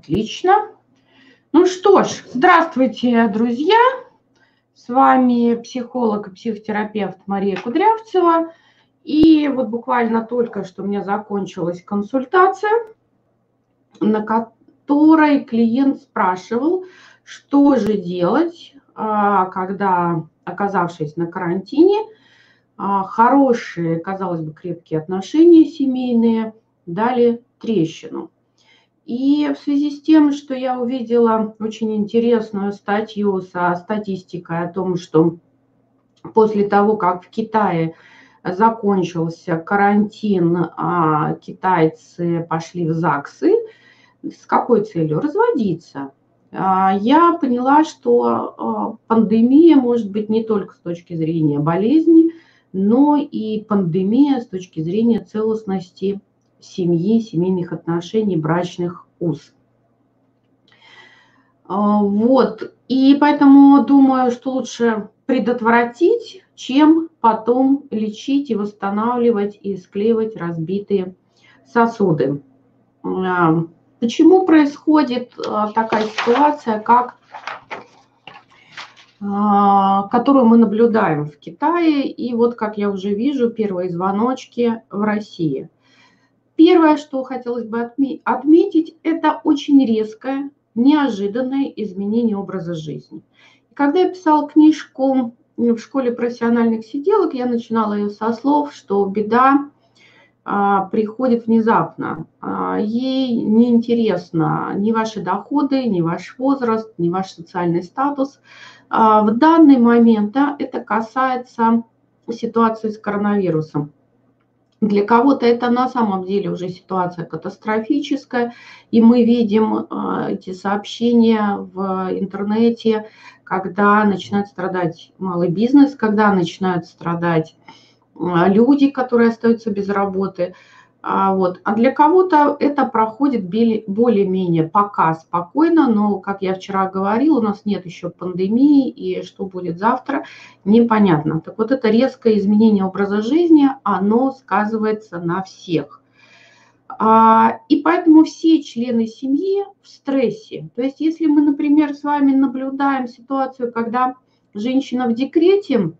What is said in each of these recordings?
Отлично. Ну что ж, здравствуйте, друзья. С вами психолог и психотерапевт Мария Кудрявцева. И вот буквально только что у меня закончилась консультация, на которой клиент спрашивал, что же делать, а, когда, оказавшись на карантине, а, хорошие, казалось бы, крепкие отношения семейные дали трещину. И в связи с тем, что я увидела очень интересную статью со статистикой о том, что после того, как в Китае закончился карантин, а китайцы пошли в ЗАГСы, с какой целью? Разводиться. А, я поняла, что а, пандемия может быть не только с точки зрения болезни, но и пандемия с точки зрения целостности семьи, семейных отношений, брачных уз. А, вот, и поэтому думаю, что лучше предотвратить, чем потом лечить и восстанавливать и склеивать разбитые сосуды. А, почему происходит а, такая ситуация, как которую мы наблюдаем в Китае, и вот, как я уже вижу, первые звоночки в России – Первое, что хотелось бы отметить, это очень резкое, неожиданное изменение образа жизни. Когда я писала книжку в школе профессиональных сиделок, я начинала ее со слов, что беда а, приходит внезапно. А, ей не интересно ни ваши доходы, ни ваш возраст, ни ваш социальный статус. А, в данный момент да, это касается ситуации с коронавирусом. Для кого-то это на самом деле уже ситуация катастрофическая, и мы видим а, эти сообщения в интернете, когда начинает страдать малый бизнес, когда начинают страдать а, люди, которые остаются без работы – а, вот. а для кого-то это проходит более-менее пока спокойно, но, как я вчера говорила, у нас нет еще пандемии, и что будет завтра, непонятно. Так вот, это резкое изменение образа жизни, оно сказывается на всех. А, и поэтому все члены семьи в стрессе. То есть, если мы, например, с вами наблюдаем ситуацию, когда женщина в декрете,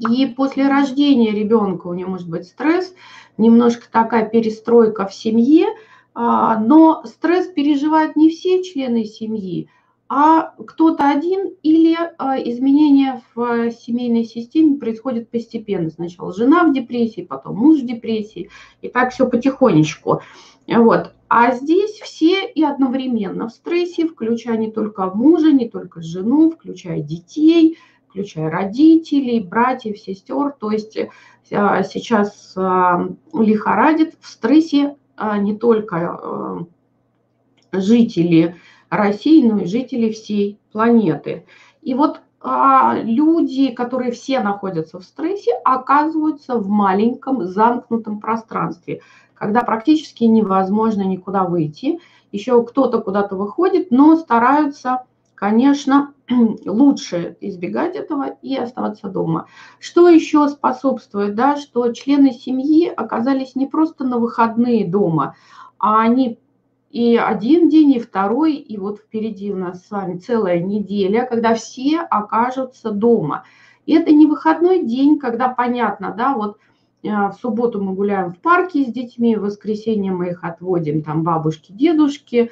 и после рождения ребенка у нее может быть стресс, немножко такая перестройка в семье, а, но стресс переживают не все члены семьи, а кто-то один или а, изменения в семейной системе происходят постепенно. Сначала жена в депрессии, потом муж в депрессии, и так все потихонечку. Вот. А здесь все и одновременно в стрессе, включая не только мужа, не только жену, включая детей, включая родителей, братьев, сестер. То есть э, сейчас а, лихорадит в стрессе а, не только э, жители России, но и жители всей планеты. И вот а, люди, которые все находятся в стрессе, оказываются в маленьком замкнутом пространстве, когда практически невозможно никуда выйти. Еще кто-то куда-то выходит, но стараются конечно, лучше избегать этого и оставаться дома. Что еще способствует, да, что члены семьи оказались не просто на выходные дома, а они и один день, и второй, и вот впереди у нас с вами целая неделя, когда все окажутся дома. И это не выходной день, когда понятно, да, вот э, в субботу мы гуляем в парке с детьми, в воскресенье мы их отводим, там бабушки, дедушки,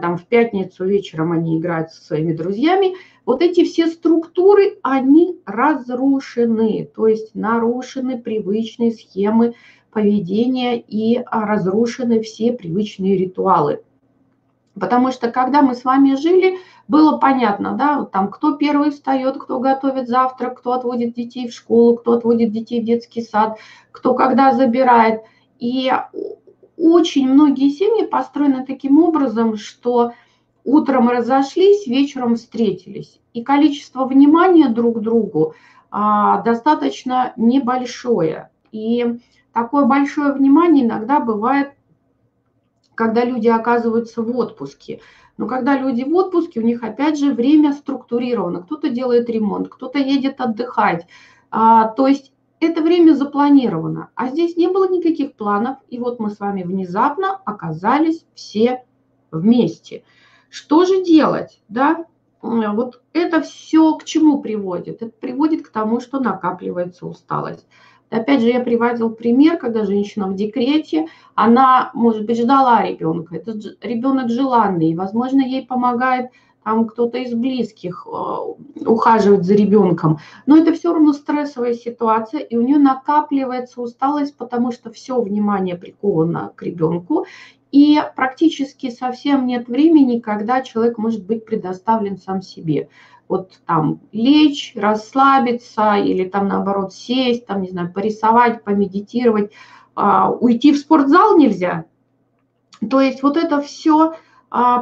там в пятницу вечером они играют со своими друзьями. Вот эти все структуры, они разрушены, то есть нарушены привычные схемы поведения и а, разрушены все привычные ритуалы. Потому что когда мы с вами жили, было понятно, да, там кто первый встает, кто готовит завтрак, кто отводит детей в школу, кто отводит детей в детский сад, кто когда забирает. И очень многие семьи построены таким образом, что утром разошлись, вечером встретились. И количество внимания друг другу а, достаточно небольшое. И такое большое внимание иногда бывает, когда люди оказываются в отпуске. Но когда люди в отпуске, у них опять же время структурировано. Кто-то делает ремонт, кто-то едет отдыхать. А, то есть это время запланировано, а здесь не было никаких планов, и вот мы с вами внезапно оказались все вместе. Что же делать, да? Вот это все к чему приводит? Это приводит к тому, что накапливается усталость. Опять же, я приводил пример, когда женщина в декрете, она, может быть, ждала ребенка, этот ребенок желанный, возможно, ей помогает там кто-то из близких э, ухаживать за ребенком. Но это все равно стрессовая ситуация, и у нее накапливается усталость, потому что все внимание приковано к ребенку, и практически совсем нет времени, когда человек может быть предоставлен сам себе. Вот там лечь, расслабиться или там наоборот сесть, там, не знаю, порисовать, помедитировать, а, уйти в спортзал нельзя. То есть вот это все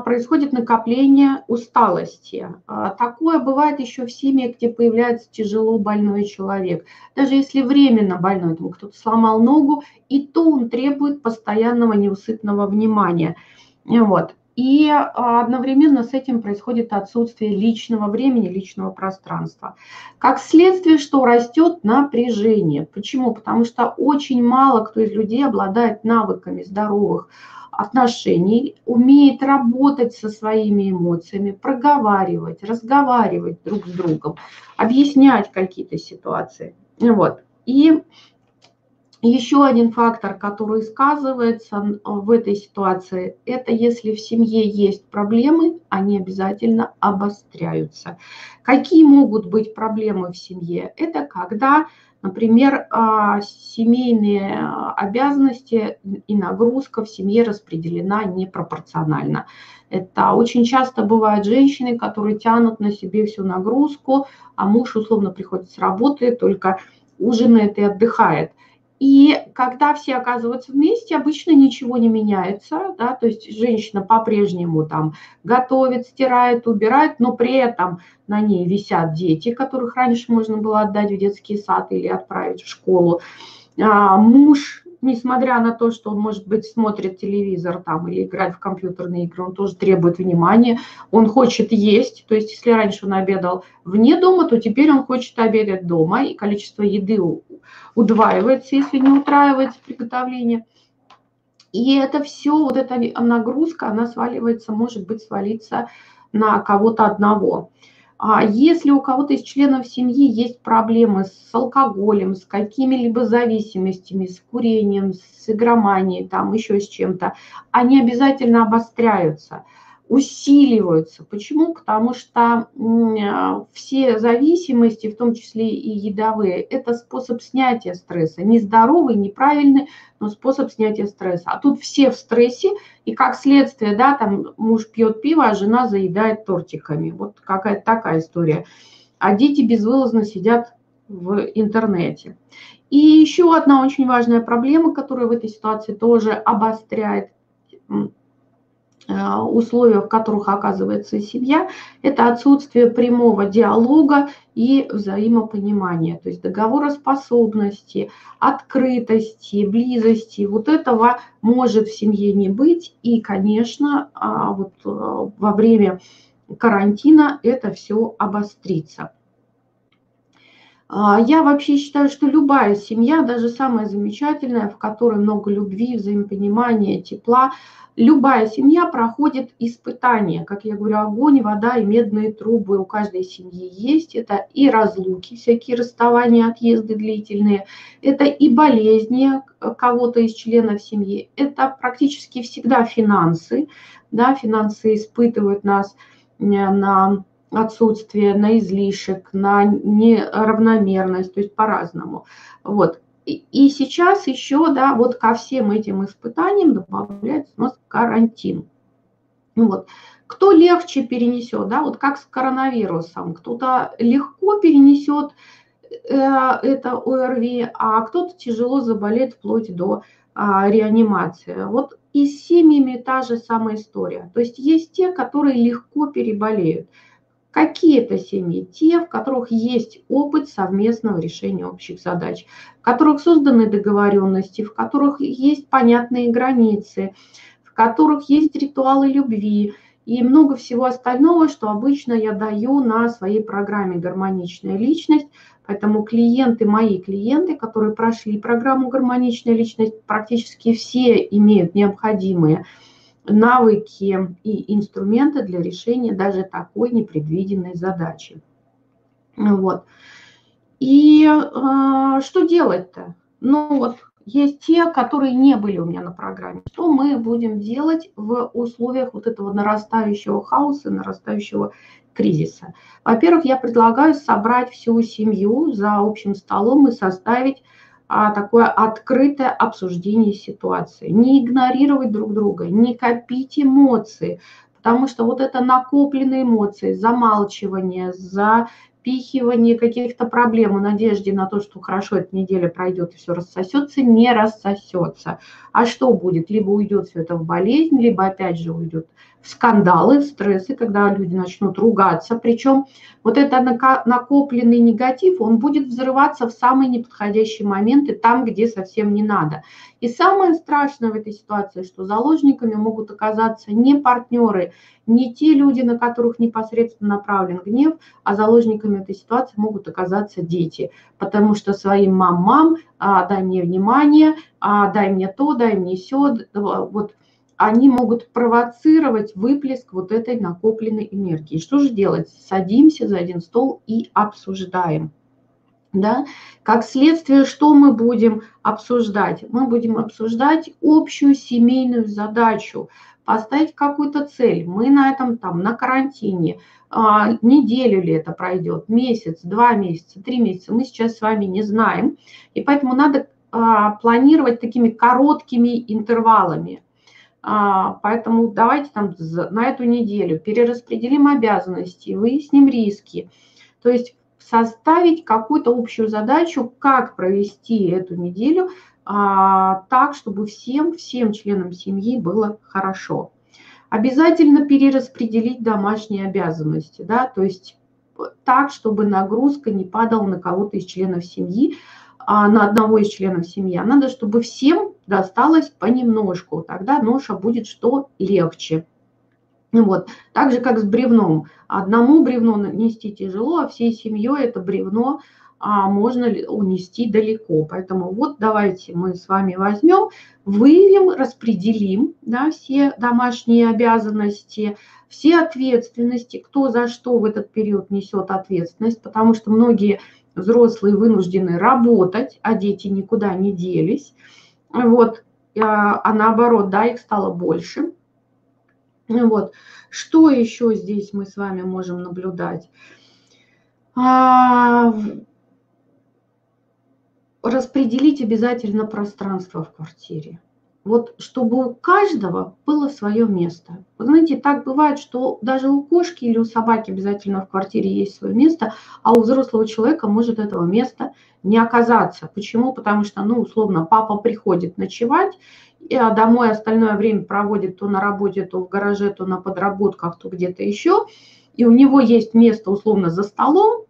происходит накопление усталости. А, такое бывает еще в семье, где появляется тяжело больной человек. Даже если временно больной, там кто-то сломал ногу, и то он требует постоянного неусыпного внимания. Вот. И а, одновременно с этим происходит отсутствие личного времени, личного пространства. Как следствие, что растет напряжение. Почему? Потому что очень мало кто из людей обладает навыками здоровых отношений, умеет работать со своими эмоциями, проговаривать, разговаривать друг с другом, объяснять какие-то ситуации. Вот. И еще один фактор, который сказывается в этой ситуации, это если в семье есть проблемы, они обязательно обостряются. Какие могут быть проблемы в семье? Это когда Например, а, семейные обязанности и нагрузка в семье распределена непропорционально. Это очень часто бывают женщины, которые тянут на себе всю нагрузку, а муж условно приходит с работы, только ужинает и отдыхает. И когда все оказываются вместе, обычно ничего не меняется, да, то есть женщина по-прежнему там готовит, стирает, убирает, но при этом на ней висят дети, которых раньше можно было отдать в детский сад или отправить в школу. А, муж несмотря на то, что он, может быть, смотрит телевизор там или играет в компьютерные игры, он тоже требует внимания, он хочет есть, то есть если раньше он обедал вне дома, то теперь он хочет обедать дома, и количество еды удваивается, если не утраивается приготовление. И это все, вот эта нагрузка, она сваливается, может быть, свалиться на кого-то одного. А если у кого-то из членов семьи есть проблемы с алкоголем, с какими-либо зависимостями, с курением, с игроманией, там еще с чем-то, они обязательно обостряются – усиливаются. Почему? Потому что а, все зависимости, в том числе и едовые, это способ снятия стресса. Нездоровый, неправильный, но способ снятия стресса. А тут все в стрессе, и как следствие, да, там муж пьет пиво, а жена заедает тортиками. Вот какая-то такая история. А дети безвылазно сидят в интернете. И еще одна очень важная проблема, которая в этой ситуации тоже обостряет условиях, в которых оказывается семья, это отсутствие прямого диалога и взаимопонимания, то есть договороспособности, открытости, близости. Вот этого может в семье не быть. И, конечно, а, вот э, во время карантина это все обострится. А, я вообще считаю, что любая семья, даже самая замечательная, в которой много любви, взаимопонимания, тепла, любая семья проходит испытания. Как я говорю, огонь, вода и медные трубы у каждой семьи есть. Это и разлуки, всякие расставания, отъезды длительные. Это и болезни кого-то из членов семьи. Это практически всегда финансы. Да, финансы испытывают нас э, на отсутствие, на излишек, на неравномерность, то есть по-разному. Вот. И сейчас еще, да, вот ко всем этим испытаниям добавляется у нас карантин. Ну вот. Кто легче перенесет, да, вот как с коронавирусом, кто-то легко перенесет э, это ОРВИ, а кто-то тяжело заболеет вплоть до а, реанимации. Вот и с семьями та же самая история. То есть есть те, которые легко переболеют. Какие это семьи? Те, в которых есть опыт совместного решения общих задач, в которых созданы договоренности, в которых есть понятные границы, в которых есть ритуалы любви и много всего остального, что обычно я даю на своей программе «Гармоничная личность». Поэтому клиенты, мои клиенты, которые прошли программу «Гармоничная личность», практически все имеют необходимые навыки и инструменты для решения даже такой непредвиденной задачи. Вот. И э, что делать-то? Ну вот есть те, которые не были у меня на программе. Что мы будем делать в условиях вот этого нарастающего хаоса, нарастающего кризиса? Во-первых, я предлагаю собрать всю семью за общим столом и составить такое открытое обсуждение ситуации. Не игнорировать друг друга, не копить эмоции, потому что вот это накопленные эмоции, замалчивание, за впихивание каких-то проблем в надежде на то, что хорошо, эта неделя пройдет и все рассосется, не рассосется. А что будет? Либо уйдет все это в болезнь, либо опять же уйдет скандалы, стрессы, когда люди начнут ругаться. Причем вот этот накопленный негатив, он будет взрываться в самые неподходящие моменты, там, где совсем не надо. И самое страшное в этой ситуации, что заложниками могут оказаться не партнеры, не те люди, на которых непосредственно направлен гнев, а заложниками этой ситуации могут оказаться дети. Потому что своим мамам, а, дай мне внимание, а, дай мне то, дай мне все, вот они могут провоцировать выплеск вот этой накопленной энергии. Что же делать? Садимся за один стол и обсуждаем. Да? Как следствие, что мы будем обсуждать? Мы будем обсуждать общую семейную задачу, поставить какую-то цель. Мы на этом там, на карантине, а, неделю ли это пройдет, месяц, два месяца, три месяца, мы сейчас с вами не знаем. И поэтому надо а, планировать такими короткими интервалами. А, поэтому давайте там на эту неделю перераспределим обязанности, выясним риски. То есть составить какую-то общую задачу, как провести эту неделю а, так, чтобы всем, всем членам семьи было хорошо. Обязательно перераспределить домашние обязанности, да, то есть так, чтобы нагрузка не падала на кого-то из членов семьи, а на одного из членов семьи. А надо, чтобы всем досталось понемножку. Тогда ноша будет что легче. Вот. Так же, как с бревном. Одному бревно нести тяжело, а всей семьей это бревно а, можно унести далеко. Поэтому вот давайте мы с вами возьмем, выявим, распределим да, все домашние обязанности, все ответственности, кто за что в этот период несет ответственность, потому что многие взрослые вынуждены работать, а дети никуда не делись. Вот, а, а наоборот, да, их стало больше. Вот. Что еще здесь мы с вами можем наблюдать? А, распределить обязательно пространство в квартире вот чтобы у каждого было свое место. Вы знаете, так бывает, что даже у кошки или у собаки обязательно в квартире есть свое место, а у взрослого человека может этого места не оказаться. Почему? Потому что, ну, условно, папа приходит ночевать, а домой остальное время проводит то на работе, то в гараже, то на подработках, то где-то еще, и у него есть место, условно, за столом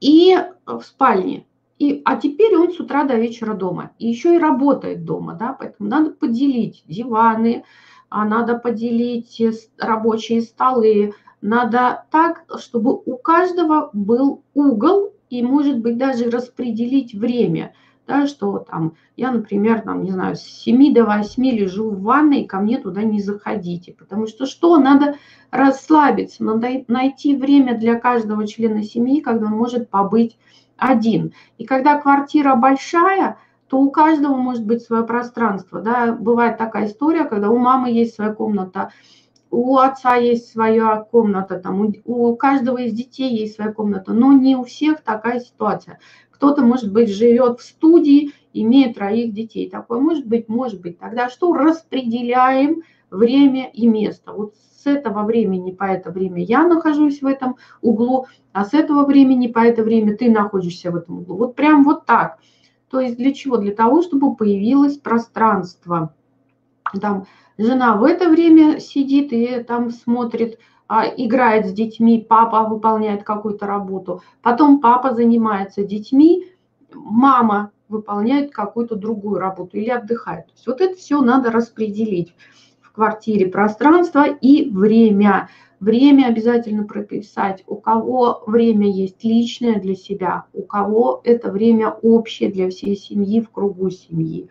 и в спальне. И, а теперь он с утра до вечера дома. И еще и работает дома, да, поэтому надо поделить диваны, а надо поделить рабочие столы, надо так, чтобы у каждого был угол и, может быть, даже распределить время, да, что там, я, например, там, не знаю, с 7 до 8 лежу в ванной, ко мне туда не заходите, потому что что, надо расслабиться, надо найти время для каждого члена семьи, когда он может побыть один. И когда квартира большая, то у каждого может быть свое пространство. Да? Бывает такая история, когда у мамы есть своя комната, у отца есть своя комната, там, у, у каждого из детей есть своя комната, но не у всех такая ситуация. Кто-то, может быть, живет в студии, имея троих детей. Такое может быть, может быть. Тогда что? Распределяем время и место. Вот с этого времени по это время я нахожусь в этом углу, а с этого времени по это время ты находишься в этом углу. Вот прям вот так. То есть для чего? Для того, чтобы появилось пространство. Там жена в это время сидит и там смотрит, а, играет с детьми, папа выполняет какую-то работу, потом папа занимается детьми, мама выполняет какую-то другую работу или отдыхает. То есть вот это все надо распределить квартире пространство и время. Время обязательно прописать, у кого время есть личное для себя, у кого это время общее для всей семьи, в кругу семьи.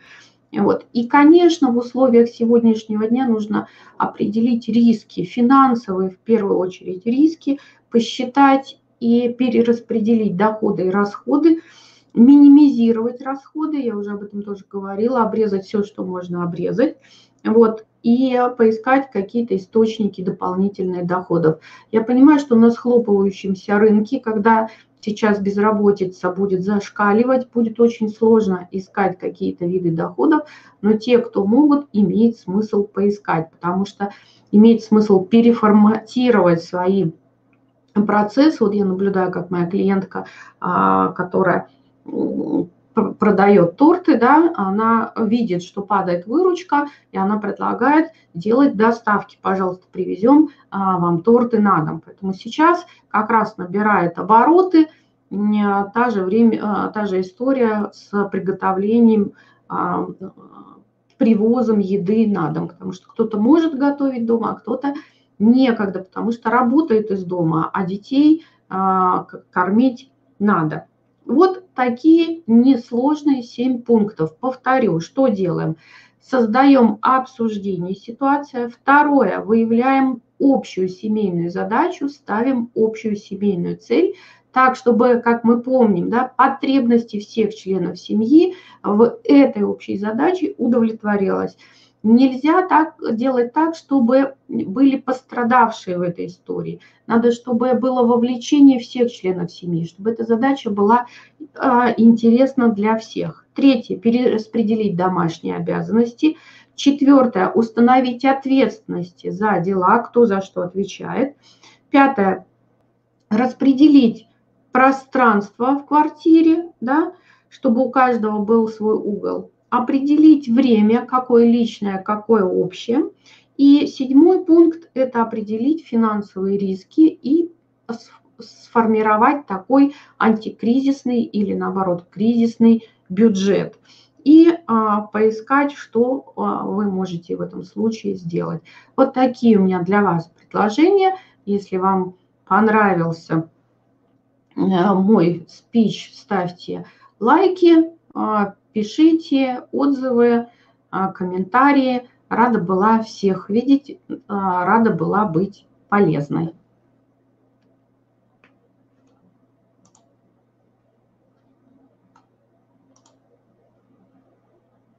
Вот. И, конечно, в условиях сегодняшнего дня нужно определить риски, финансовые в первую очередь риски, посчитать и перераспределить доходы и расходы, минимизировать расходы, я уже об этом тоже говорила, обрезать все, что можно обрезать, вот, и поискать какие-то источники дополнительных доходов. Я понимаю, что на схлопывающемся рынке, когда сейчас безработица будет зашкаливать, будет очень сложно искать какие-то виды доходов, но те, кто могут, имеет смысл поискать, потому что имеет смысл переформатировать свои процессы. Вот я наблюдаю, как моя клиентка, а, которая продает торты, да, она видит, что падает выручка, и она предлагает делать доставки. Пожалуйста, привезем а, вам торты на дом. Поэтому сейчас как раз набирает обороты та же, время, а, та же история с приготовлением, а, привозом еды на дом, потому что кто-то может готовить дома, а кто-то некогда, потому что работает из дома, а детей кормить надо. Вот такие несложные 7 пунктов. Повторю, что делаем? Создаем обсуждение ситуации. Второе, выявляем общую семейную задачу, ставим общую семейную цель, так, чтобы, как мы помним, да, потребности всех членов семьи в этой общей задаче удовлетворялось. Нельзя так делать так, чтобы были пострадавшие в этой истории. Надо, чтобы было вовлечение всех членов семьи, чтобы эта задача была э, интересна для всех. Третье, перераспределить домашние обязанности. Четвертое, установить ответственности за дела, кто за что отвечает. Пятое, распределить пространство в квартире, да, чтобы у каждого был свой угол определить время, какое личное, какое общее. И седьмой пункт – это определить финансовые риски и сформировать такой антикризисный или, наоборот, кризисный бюджет. И а, поискать, что а, вы можете в этом случае сделать. Вот такие у меня для вас предложения. Если вам понравился а, мой спич, ставьте лайки, а, пишите отзывы, а, комментарии. Рада была всех видеть, а, рада была быть полезной.